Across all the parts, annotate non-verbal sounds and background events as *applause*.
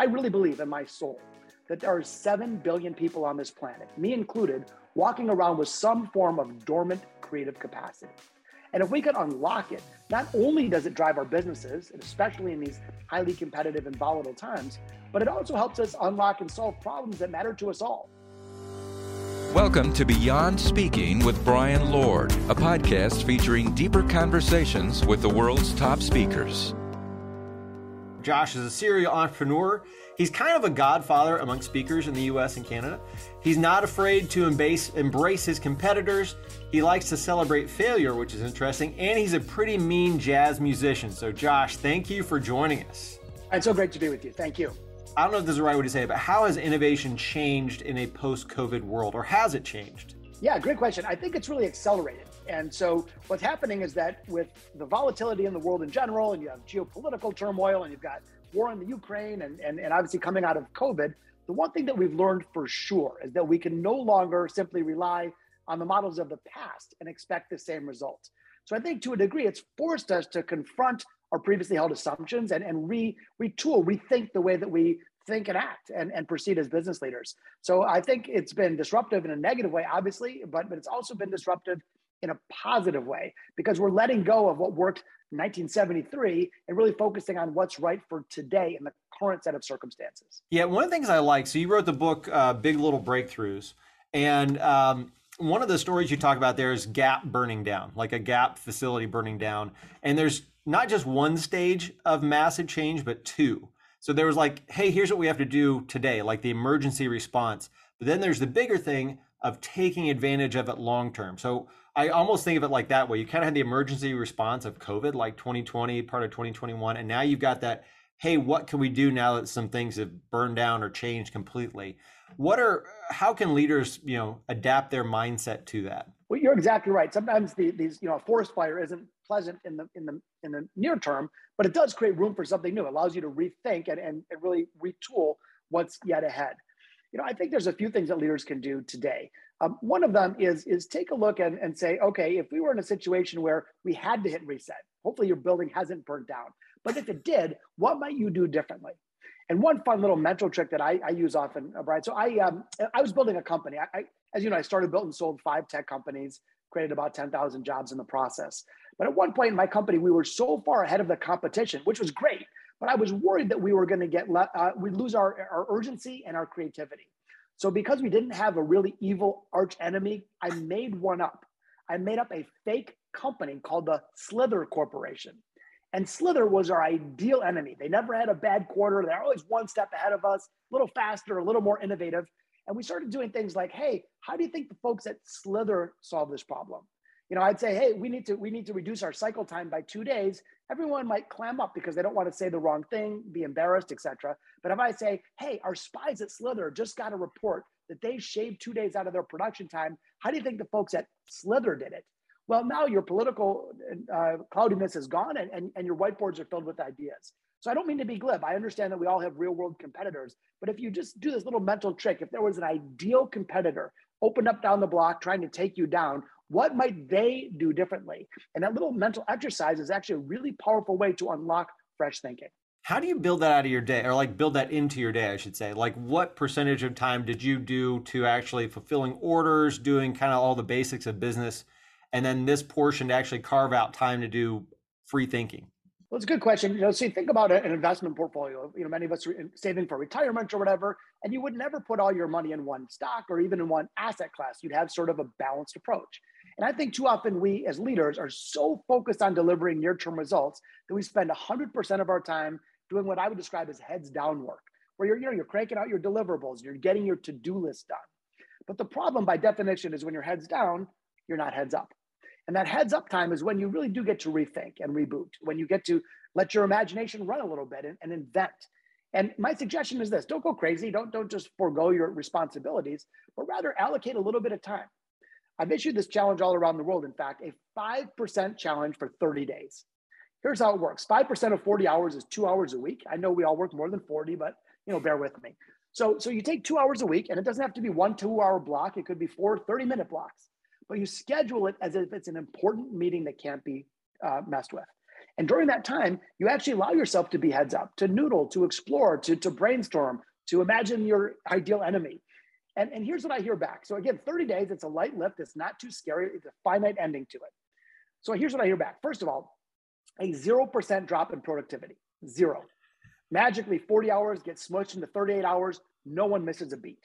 I really believe in my soul that there are 7 billion people on this planet, me included, walking around with some form of dormant creative capacity. And if we could unlock it, not only does it drive our businesses, and especially in these highly competitive and volatile times, but it also helps us unlock and solve problems that matter to us all. Welcome to Beyond Speaking with Brian Lord, a podcast featuring deeper conversations with the world's top speakers. Josh is a serial entrepreneur. He's kind of a godfather among speakers in the US and Canada. He's not afraid to embrace, embrace his competitors. He likes to celebrate failure, which is interesting, and he's a pretty mean jazz musician. So, Josh, thank you for joining us. It's so great to be with you. Thank you. I don't know if this is the right way to say it, but how has innovation changed in a post COVID world, or has it changed? Yeah, great question. I think it's really accelerated. And so what's happening is that with the volatility in the world in general, and you have geopolitical turmoil, and you've got war in the Ukraine, and, and, and obviously coming out of COVID, the one thing that we've learned for sure is that we can no longer simply rely on the models of the past and expect the same results. So I think to a degree, it's forced us to confront our previously held assumptions and, and re, retool, rethink the way that we think and act and, and proceed as business leaders. So I think it's been disruptive in a negative way, obviously, but, but it's also been disruptive in a positive way because we're letting go of what worked in 1973 and really focusing on what's right for today in the current set of circumstances. Yeah, one of the things I like, so you wrote the book uh, Big Little Breakthroughs, and um, one of the stories you talk about there is Gap burning down, like a Gap facility burning down. And there's not just one stage of massive change, but two. So there was like, hey, here's what we have to do today, like the emergency response. But then there's the bigger thing of taking advantage of it long term. So I almost think of it like that way. You kind of had the emergency response of COVID, like 2020, part of 2021. And now you've got that, hey, what can we do now that some things have burned down or changed completely? What are, how can leaders, you know, adapt their mindset to that? Well, you're exactly right. Sometimes the, these, you know, a forest fire isn't pleasant in the in the in the near term, but it does create room for something new. It allows you to rethink and, and, and really retool what's yet ahead. You know, I think there's a few things that leaders can do today. Um, one of them is is take a look and, and say, okay, if we were in a situation where we had to hit reset, hopefully your building hasn't burnt down. But if it did, what might you do differently? And one fun little mental trick that I, I use often, uh, Brian. So I um, I was building a company. I, I, as you know, I started, built, and sold five tech companies, created about ten thousand jobs in the process. But at one point in my company, we were so far ahead of the competition, which was great. But I was worried that we were going to get le- uh, we lose our, our urgency and our creativity. So because we didn't have a really evil arch enemy, I made one up. I made up a fake company called the Slither Corporation. And Slither was our ideal enemy. They never had a bad quarter. They're always one step ahead of us, a little faster, a little more innovative. And we started doing things like, hey, how do you think the folks at Slither solve this problem? You know, I'd say, hey, we need to we need to reduce our cycle time by two days. Everyone might clam up because they don't want to say the wrong thing, be embarrassed, etc. But if I say, hey, our spies at Slither just got a report that they shaved two days out of their production time, how do you think the folks at Slither did it? Well, now your political uh, cloudiness is gone and, and, and your whiteboards are filled with ideas. So I don't mean to be glib. I understand that we all have real world competitors, but if you just do this little mental trick, if there was an ideal competitor opened up down the block trying to take you down, what might they do differently? And that little mental exercise is actually a really powerful way to unlock fresh thinking. How do you build that out of your day or like build that into your day, I should say? Like what percentage of time did you do to actually fulfilling orders, doing kind of all the basics of business? and then this portion to actually carve out time to do free thinking? Well, it's a good question. You know, you think about an investment portfolio. You know, many of us are saving for retirement or whatever, and you would never put all your money in one stock or even in one asset class. You'd have sort of a balanced approach. And I think too often we as leaders are so focused on delivering near-term results that we spend 100% of our time doing what I would describe as heads down work, where you're, you know, you're cranking out your deliverables, you're getting your to-do list done. But the problem by definition is when your head's down, you're not heads up. And that heads up time is when you really do get to rethink and reboot, when you get to let your imagination run a little bit and, and invent. And my suggestion is this don't go crazy, don't, don't just forego your responsibilities, but rather allocate a little bit of time. I've issued this challenge all around the world, in fact, a 5% challenge for 30 days. Here's how it works 5% of 40 hours is two hours a week. I know we all work more than 40, but you know, bear with me. So, so you take two hours a week, and it doesn't have to be one two hour block, it could be four 30 minute blocks but you schedule it as if it's an important meeting that can't be uh, messed with. And during that time, you actually allow yourself to be heads up, to noodle, to explore, to, to brainstorm, to imagine your ideal enemy. And, and here's what I hear back. So again, 30 days, it's a light lift. It's not too scary. It's a finite ending to it. So here's what I hear back. First of all, a 0% drop in productivity, zero. Magically, 40 hours gets smushed into 38 hours. No one misses a beat.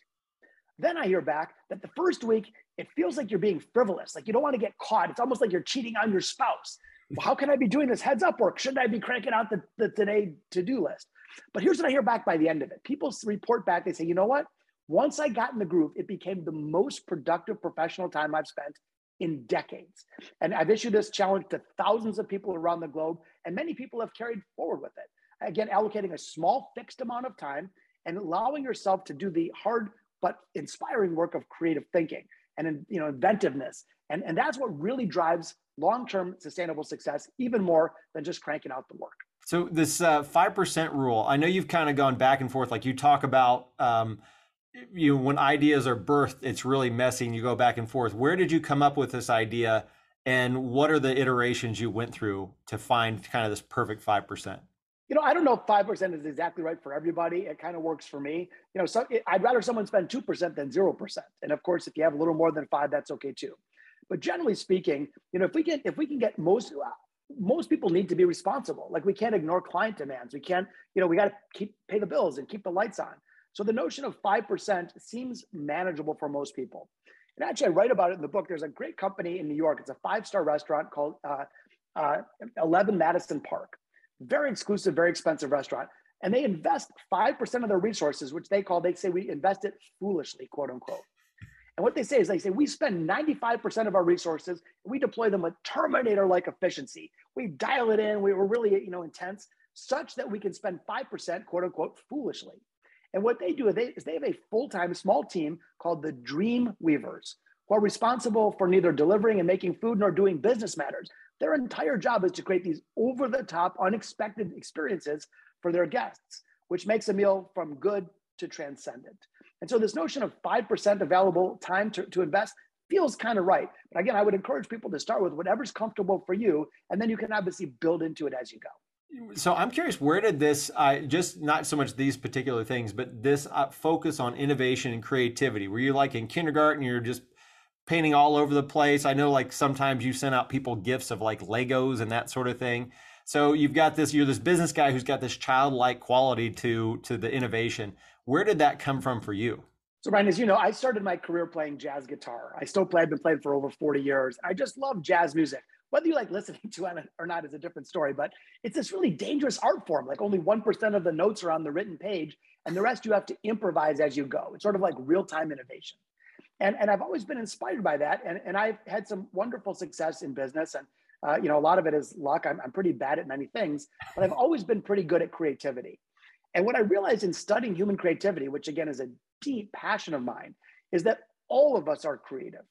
Then I hear back that the first week, it feels like you're being frivolous. Like you don't want to get caught. It's almost like you're cheating on your spouse. Well, how can I be doing this heads up work? Shouldn't I be cranking out the, the today to do list? But here's what I hear back by the end of it people report back, they say, you know what? Once I got in the groove, it became the most productive professional time I've spent in decades. And I've issued this challenge to thousands of people around the globe, and many people have carried forward with it. Again, allocating a small fixed amount of time and allowing yourself to do the hard but inspiring work of creative thinking and you know inventiveness. And, and that's what really drives long-term sustainable success, even more than just cranking out the work. So this uh, five percent rule, I know you've kind of gone back and forth. Like you talk about um, you know, when ideas are birthed, it's really messy and you go back and forth. Where did you come up with this idea and what are the iterations you went through to find kind of this perfect 5%? You know, I don't know if 5% is exactly right for everybody. It kind of works for me. You know, so I'd rather someone spend 2% than 0%. And of course, if you have a little more than five, that's okay too. But generally speaking, you know, if we get, if we can get most, uh, most people need to be responsible. Like we can't ignore client demands. We can't, you know, we got to keep pay the bills and keep the lights on. So the notion of 5% seems manageable for most people. And actually, I write about it in the book. There's a great company in New York. It's a five star restaurant called uh, uh, 11 Madison Park. Very exclusive, very expensive restaurant. And they invest 5% of their resources, which they call, they say we invest it foolishly, quote unquote. And what they say is they say we spend 95% of our resources and we deploy them with Terminator like efficiency. We dial it in, we were really you know intense, such that we can spend 5%, quote unquote, foolishly. And what they do is they, is they have a full time small team called the Dream Weavers, who are responsible for neither delivering and making food nor doing business matters. Their entire job is to create these over the top, unexpected experiences for their guests, which makes a meal from good to transcendent. And so, this notion of 5% available time to, to invest feels kind of right. But again, I would encourage people to start with whatever's comfortable for you, and then you can obviously build into it as you go so I'm curious, where did this, uh, just not so much these particular things, but this uh, focus on innovation and creativity? Were you like in kindergarten, you're just painting all over the place? I know like sometimes you send out people gifts of like Legos and that sort of thing. So you've got this, you're this business guy who's got this childlike quality to to the innovation. Where did that come from for you? So, Brian, as you know, I started my career playing jazz guitar. I still play, I've been playing for over 40 years. I just love jazz music. Whether you like listening *laughs* to it or not is a different story, but it's this really dangerous art form. Like only 1% of the notes are on the written page, and the rest you have to improvise as you go. It's sort of like real time innovation. And, and I've always been inspired by that. And, and I've had some wonderful success in business. And, uh, you know, a lot of it is luck. I'm, I'm pretty bad at many things, but I've always been pretty good at creativity. And what I realized in studying human creativity, which again is a deep passion of mine, is that all of us are creative.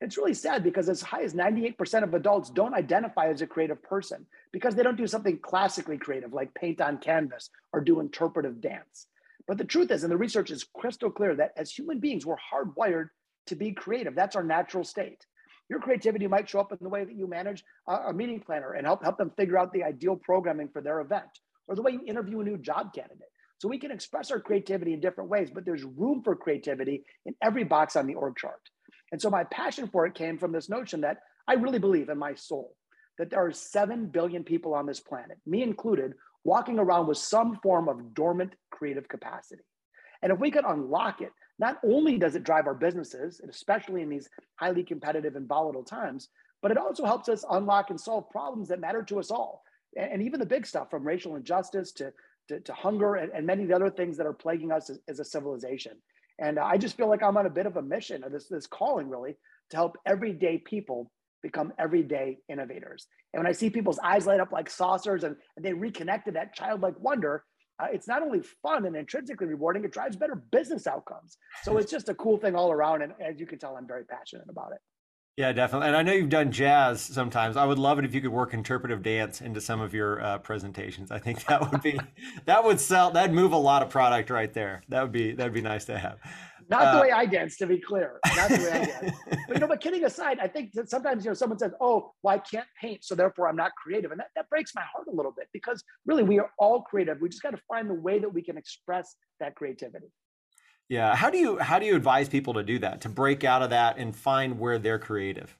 It's really sad because as high as 98% of adults don't identify as a creative person because they don't do something classically creative like paint on canvas or do interpretive dance. But the truth is, and the research is crystal clear, that as human beings, we're hardwired to be creative. That's our natural state. Your creativity might show up in the way that you manage a meeting planner and help, help them figure out the ideal programming for their event, or the way you interview a new job candidate. So we can express our creativity in different ways, but there's room for creativity in every box on the org chart. And so my passion for it came from this notion that I really believe in my soul that there are 7 billion people on this planet, me included, walking around with some form of dormant creative capacity. And if we could unlock it, not only does it drive our businesses, and especially in these highly competitive and volatile times, but it also helps us unlock and solve problems that matter to us all. And even the big stuff from racial injustice to, to, to hunger and, and, many of the other things that are plaguing us as, as a civilization. And I just feel like I'm on a bit of a mission, or this this calling really, to help everyday people become everyday innovators. And when I see people's eyes light up like saucers and, and they reconnect to that childlike wonder, uh, it's not only fun and intrinsically rewarding, it drives better business outcomes. So it's just a cool thing all around. And as you can tell, I'm very passionate about it. Yeah, definitely. And I know you've done jazz sometimes. I would love it if you could work interpretive dance into some of your uh, presentations. I think *laughs* that would be that would sell. That'd move a lot of product right there. That would be that'd be nice to have. Not uh, the way I dance, to be clear. Not the way I dance. *laughs* but you know, but kidding aside, I think that sometimes you know someone says, "Oh, well, I can't paint, so therefore I'm not creative," and that, that breaks my heart a little bit because really we are all creative. We just got to find the way that we can express that creativity. Yeah. How do you how do you advise people to do that to break out of that and find where they're creative?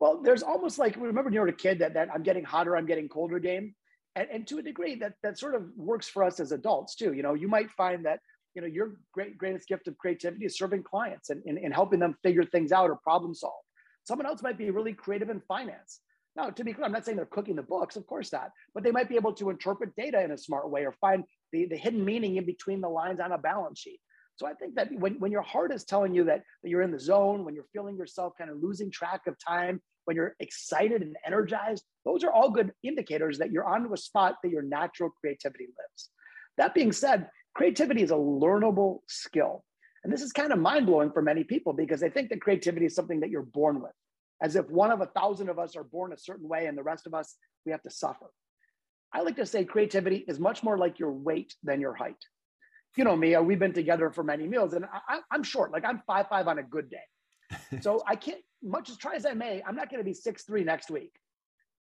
Well, there's almost like remember when you were a kid that that I'm getting hotter, I'm getting colder game. And, and to a degree that that sort of works for us as adults too. You know, you might find that you know your great greatest gift of creativity is serving clients and, and, and helping them figure things out or problem solve. Someone else might be really creative in finance. Now, to be clear, I'm not saying they're cooking the books, of course not, but they might be able to interpret data in a smart way or find the, the hidden meaning in between the lines on a balance sheet. So I think that when, when your heart is telling you that, that you're in the zone, when you're feeling yourself kind of losing track of time, when you're excited and energized, those are all good indicators that you're onto a spot that your natural creativity lives. That being said, creativity is a learnable skill. And this is kind of mind blowing for many people because they think that creativity is something that you're born with, as if one of a thousand of us are born a certain way and the rest of us, we have to suffer. I like to say creativity is much more like your weight than your height. You know me, uh, we've been together for many meals and I, am short, like I'm five five on a good day. *laughs* so I can't, much as try as I may, I'm not going to be six three next week.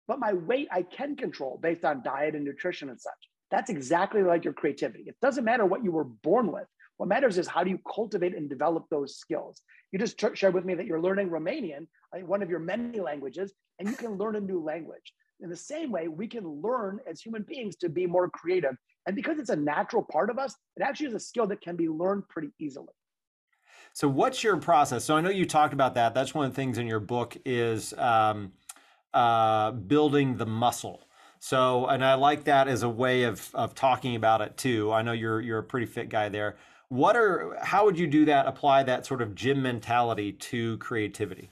But my weight I can control based on diet and nutrition and such. That's exactly like your creativity. It doesn't matter what you were born with. What matters is how do you cultivate and develop those skills. You just shared with me that you're learning Romanian, one of your many languages, and you can learn a new language. In the same way, we can learn as human beings to be more creative. And because it's a natural part of us, it actually is a skill that can be learned pretty easily. So, what's your process? So, I know you talked about that. That's one of the things in your book is um, uh, building the muscle. So, and I like that as a way of of talking about it too. I know you're you're a pretty fit guy there. What are how would you do that? Apply that sort of gym mentality to creativity?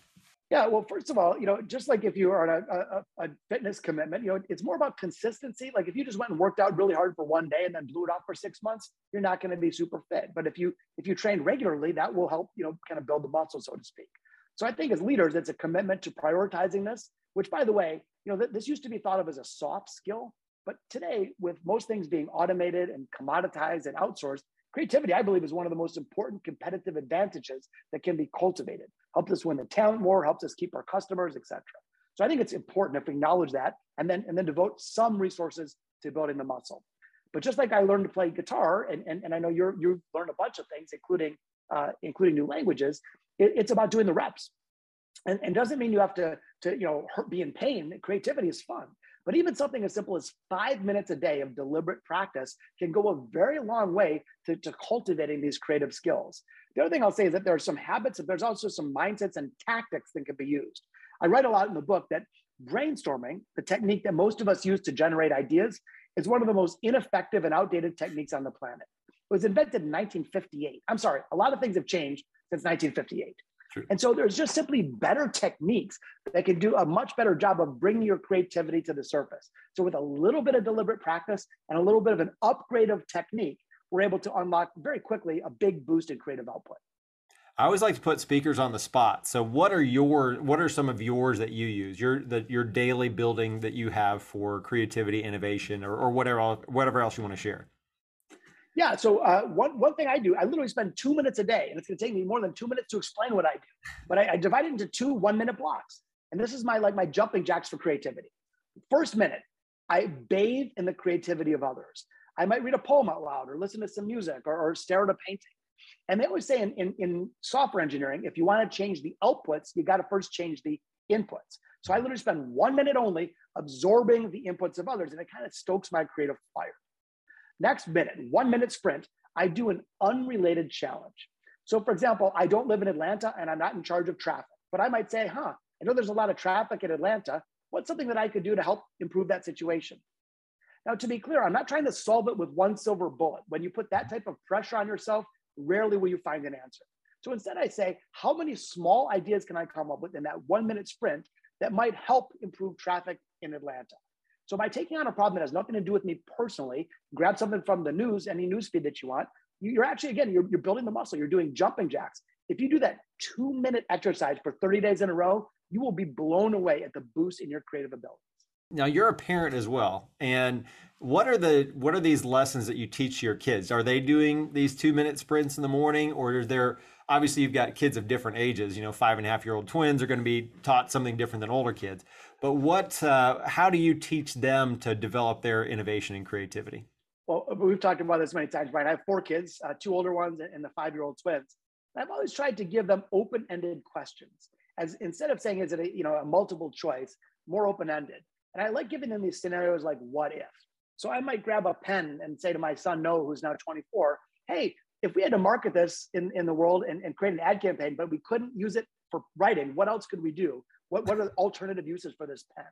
Yeah, well, first of all, you know, just like if you are on a, a, a, fitness commitment, you know, it's more about consistency. Like if you just went and worked out really hard for one day and then blew it off for six months, you're not going to be super fit. But if you if you train regularly, that will help, you know, kind of build the muscle, so to speak. So I think as leaders, it's a commitment to prioritizing this. Which, by the way, you know, th- this used to be thought of as a soft skill, but today, with most things being automated and commoditized and outsourced, creativity, I believe, is one of the most important competitive advantages that can be cultivated. Helps us win the talent more, helps us keep our customers, etc. So I think it's important if we acknowledge that and then and then devote some resources to building the muscle. But just like I learned to play guitar, and, and, and I know you're you've learned a bunch of things, including uh, including new languages, it, it's about doing the reps. And, and doesn't mean you have to, to you know, hurt, be in pain. Creativity is fun. But even something as simple as five minutes a day of deliberate practice can go a very long way to, to cultivating these creative skills. The other thing I'll say is that there are some habits, but there's also some mindsets and tactics that can be used. I write a lot in the book that brainstorming, the technique that most of us use to generate ideas, is one of the most ineffective and outdated techniques on the planet. It was invented in 1958. I'm sorry, a lot of things have changed since 1958. True. And so there's just simply better techniques that can do a much better job of bringing your creativity to the surface. So with a little bit of deliberate practice and a little bit of an upgrade of technique, we're able to unlock very quickly a big boost in creative output. I always like to put speakers on the spot. So what are your what are some of yours that you use? Your that your daily building that you have for creativity, innovation, or, or whatever whatever else you want to share. Yeah. So uh, one one thing I do, I literally spend two minutes a day, and it's going to take me more than two minutes to explain what I do. But I, I divide it into two one minute blocks, and this is my like my jumping jacks for creativity. First minute, I bathe in the creativity of others. I might read a poem out loud, or listen to some music, or, or stare at a painting. And they always say in, in, in software engineering, if you want to change the outputs, you got to first change the inputs. So I literally spend one minute only absorbing the inputs of others, and it kind of stokes my creative fire. Next minute, one minute sprint, I do an unrelated challenge. So, for example, I don't live in Atlanta and I'm not in charge of traffic, but I might say, huh, I know there's a lot of traffic in Atlanta. What's something that I could do to help improve that situation? Now, to be clear, I'm not trying to solve it with one silver bullet. When you put that type of pressure on yourself, rarely will you find an answer. So instead, I say, how many small ideas can I come up with in that one minute sprint that might help improve traffic in Atlanta? So by taking on a problem that has nothing to do with me personally, grab something from the news, any news feed that you want, you're actually, again, you're, you're building the muscle, you're doing jumping jacks. If you do that two minute exercise for 30 days in a row, you will be blown away at the boost in your creative abilities. Now you're a parent as well. And what are the what are these lessons that you teach your kids? Are they doing these two minute sprints in the morning, or is there obviously you've got kids of different ages? You know, five and a half year old twins are going to be taught something different than older kids. But what, uh, how do you teach them to develop their innovation and creativity? Well, we've talked about this many times, Brian. I have four kids, uh, two older ones and the five year old twins. I've always tried to give them open ended questions, as instead of saying is it a, you know a multiple choice, more open ended. And I like giving them these scenarios like what if. So I might grab a pen and say to my son Noah, who's now 24, hey, if we had to market this in, in the world and, and create an ad campaign, but we couldn't use it for writing, what else could we do? What, what are the alternative uses for this pen?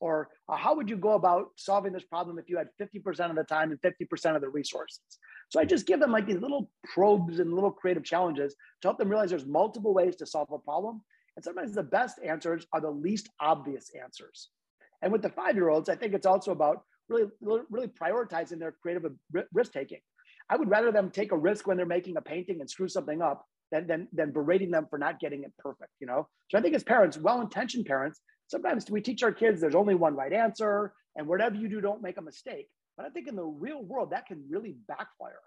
Or uh, how would you go about solving this problem if you had 50% of the time and 50% of the resources? So I just give them like these little probes and little creative challenges to help them realize there's multiple ways to solve a problem. And sometimes the best answers are the least obvious answers. And with the five year olds, I think it's also about really, really prioritizing their creative risk taking. I would rather them take a risk when they're making a painting and screw something up than, than, than berating them for not getting it perfect, you know? So I think as parents, well-intentioned parents, sometimes we teach our kids there's only one right answer and whatever you do, don't make a mistake. But I think in the real world, that can really backfire.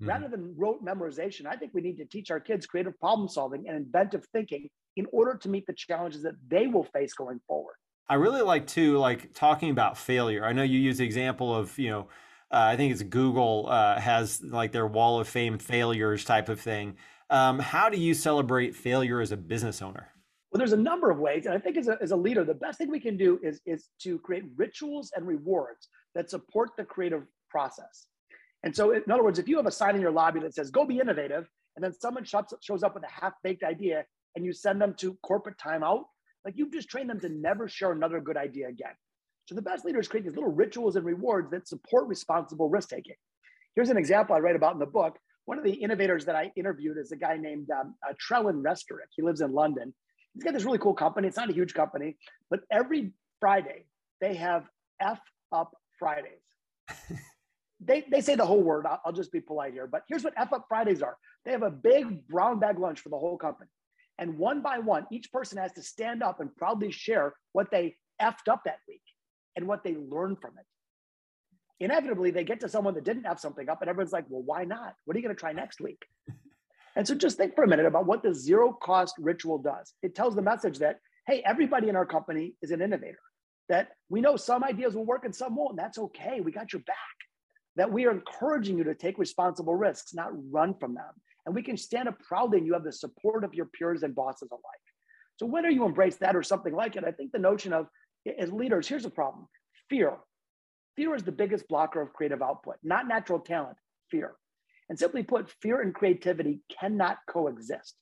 Mm-hmm. Rather than rote memorization, I think we need to teach our kids creative problem solving and inventive thinking in order to meet the challenges that they will face going forward. I really like to like talking about failure. I know you use the example of, you know, I think it's Google uh, has like their wall of fame failures type of thing. Um, how do you celebrate failure as a business owner? Well, there's a number of ways. And I think as a, as a leader, the best thing we can do is, is to create rituals and rewards that support the creative process. And so, in other words, if you have a sign in your lobby that says, go be innovative, and then someone shows up with a half baked idea and you send them to corporate timeout, like you've just trained them to never share another good idea again. So the best leaders create these little rituals and rewards that support responsible risk taking. Here's an example I write about in the book. One of the innovators that I interviewed is a guy named um, uh, Trewin Restorick. He lives in London. He's got this really cool company. It's not a huge company, but every Friday they have F up Fridays. *laughs* they, they say the whole word. I'll, I'll just be polite here. But here's what F up Fridays are they have a big brown bag lunch for the whole company. And one by one, each person has to stand up and proudly share what they effed up that week and what they learn from it. Inevitably, they get to someone that didn't have something up, and everyone's like, well, why not? What are you going to try next week? *laughs* and so just think for a minute about what the zero cost ritual does. It tells the message that, hey, everybody in our company is an innovator, that we know some ideas will work and some won't, and that's okay. We got your back. That we are encouraging you to take responsible risks, not run from them. And we can stand up proudly and you have the support of your peers and bosses alike. So whether you embrace that or something like it, I think the notion of as leaders, here's a problem fear. Fear is the biggest blocker of creative output, not natural talent, fear. And simply put, fear and creativity cannot coexist.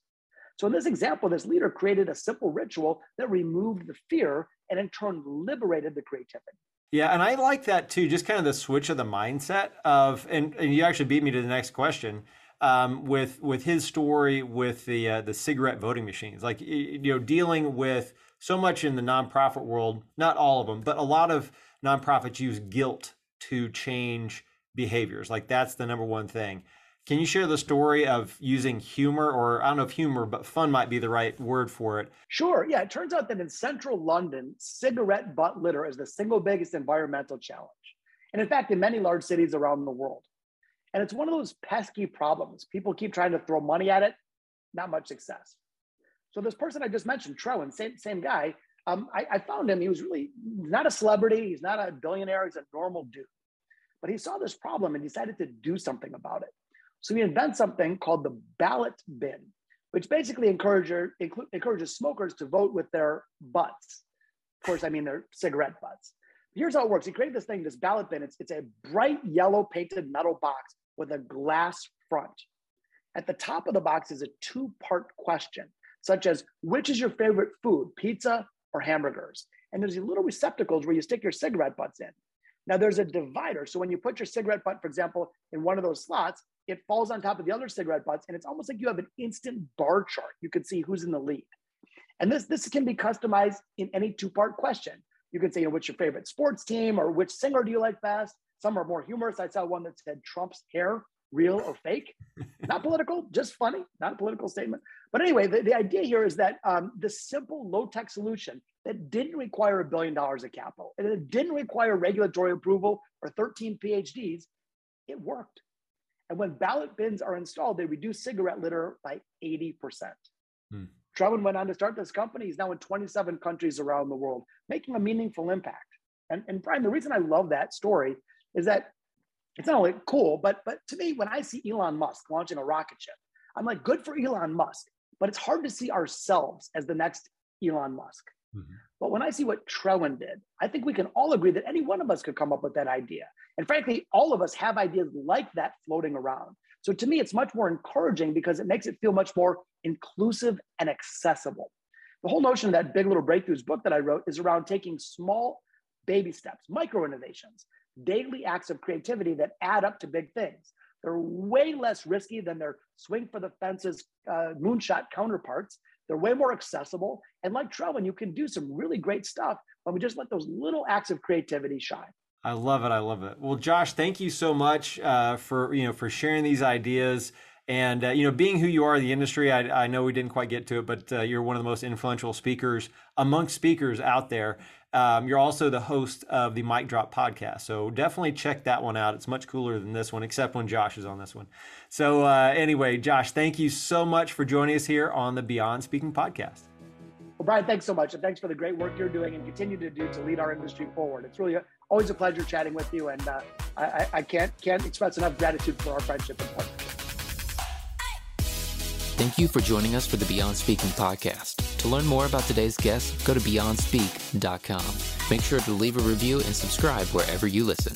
So, in this example, this leader created a simple ritual that removed the fear and in turn liberated the creativity. Yeah, and I like that too, just kind of the switch of the mindset of, and, and you actually beat me to the next question. Um, with with his story with the uh, the cigarette voting machines, like you know, dealing with so much in the nonprofit world, not all of them, but a lot of nonprofits use guilt to change behaviors. Like that's the number one thing. Can you share the story of using humor, or I don't know if humor, but fun might be the right word for it? Sure. Yeah. It turns out that in central London, cigarette butt litter is the single biggest environmental challenge. And in fact, in many large cities around the world. And it's one of those pesky problems. People keep trying to throw money at it, not much success. So this person I just mentioned, Trewin, same same guy. Um, I, I, found him. He was really not a celebrity. He's not a billionaire. He's a normal dude. But he saw this problem and decided to do something about it. So he invents something called the ballot bin, which basically encourages, encourages smokers to vote with their butts. Of course, I mean their cigarette butts. Here's how it works. He created this thing, this ballot bin. It's, it's a bright yellow painted metal box with a glass front. At the top of the box is a two part question such as which is your favorite food, pizza or hamburgers? And there's these little receptacles where you stick your cigarette butts in. Now there's a divider. So when you put your cigarette butt, for example, in one of those slots, it falls on top of the other cigarette butts. And it's almost like you have an instant bar chart. You can see who's in the lead. And this, this can be customized in any two-part question. You can say, you know, what's your favorite sports team or which singer do you like best? Some are more humorous. I saw one that said Trump's hair real or fake. not *laughs* political, just funny, not a political statement. But anyway, the, the idea here is that um, the simple low tech solution that didn't require a billion dollars of capital and it didn't require regulatory approval or 13 PhDs, it worked. And when ballot bins are installed, they reduce cigarette litter by 80%. Hmm. Trewin went on to start this company. He's now in 27 countries around the world, making a meaningful impact. And, and Brian, the reason I love that story is that it's not only cool, but but to me, when I see Elon Musk launching a rocket ship, I'm like, good for Elon Musk. But it's hard to see ourselves as the next Elon Musk. Mm-hmm. But when I see what Trewin did, I think we can all agree that any one of us could come up with that idea. And frankly, all of us have ideas like that floating around. So to me, it's much more encouraging because it makes it feel much more inclusive and accessible. The whole notion of that Big Little Breakthroughs book that I wrote is around taking small baby steps, micro innovations, daily acts of creativity that add up to big things. They're way less risky than their swing for the fences uh, moonshot counterparts. They're way more accessible. And like Trewin, you can do some really great stuff when we just let those little acts of creativity shine. I love it. I love it. Well, Josh, thank you so much uh, for you know for sharing these ideas and uh, you know being who you are in the industry. I, I know we didn't quite get to it, but uh, you're one of the most influential speakers amongst speakers out there. Um, you're also the host of the Mic Drop podcast, so definitely check that one out. It's much cooler than this one, except when Josh is on this one. So uh, anyway, Josh, thank you so much for joining us here on the Beyond Speaking podcast. Well, Brian, thanks so much, and thanks for the great work you're doing and continue to do to lead our industry forward. It's really a, always a pleasure chatting with you, and uh, I, I, can't can't express enough gratitude for our friendship and partnership. Thank you for joining us for the Beyond Speaking podcast. To learn more about today's guest, go to beyondspeak.com. Make sure to leave a review and subscribe wherever you listen.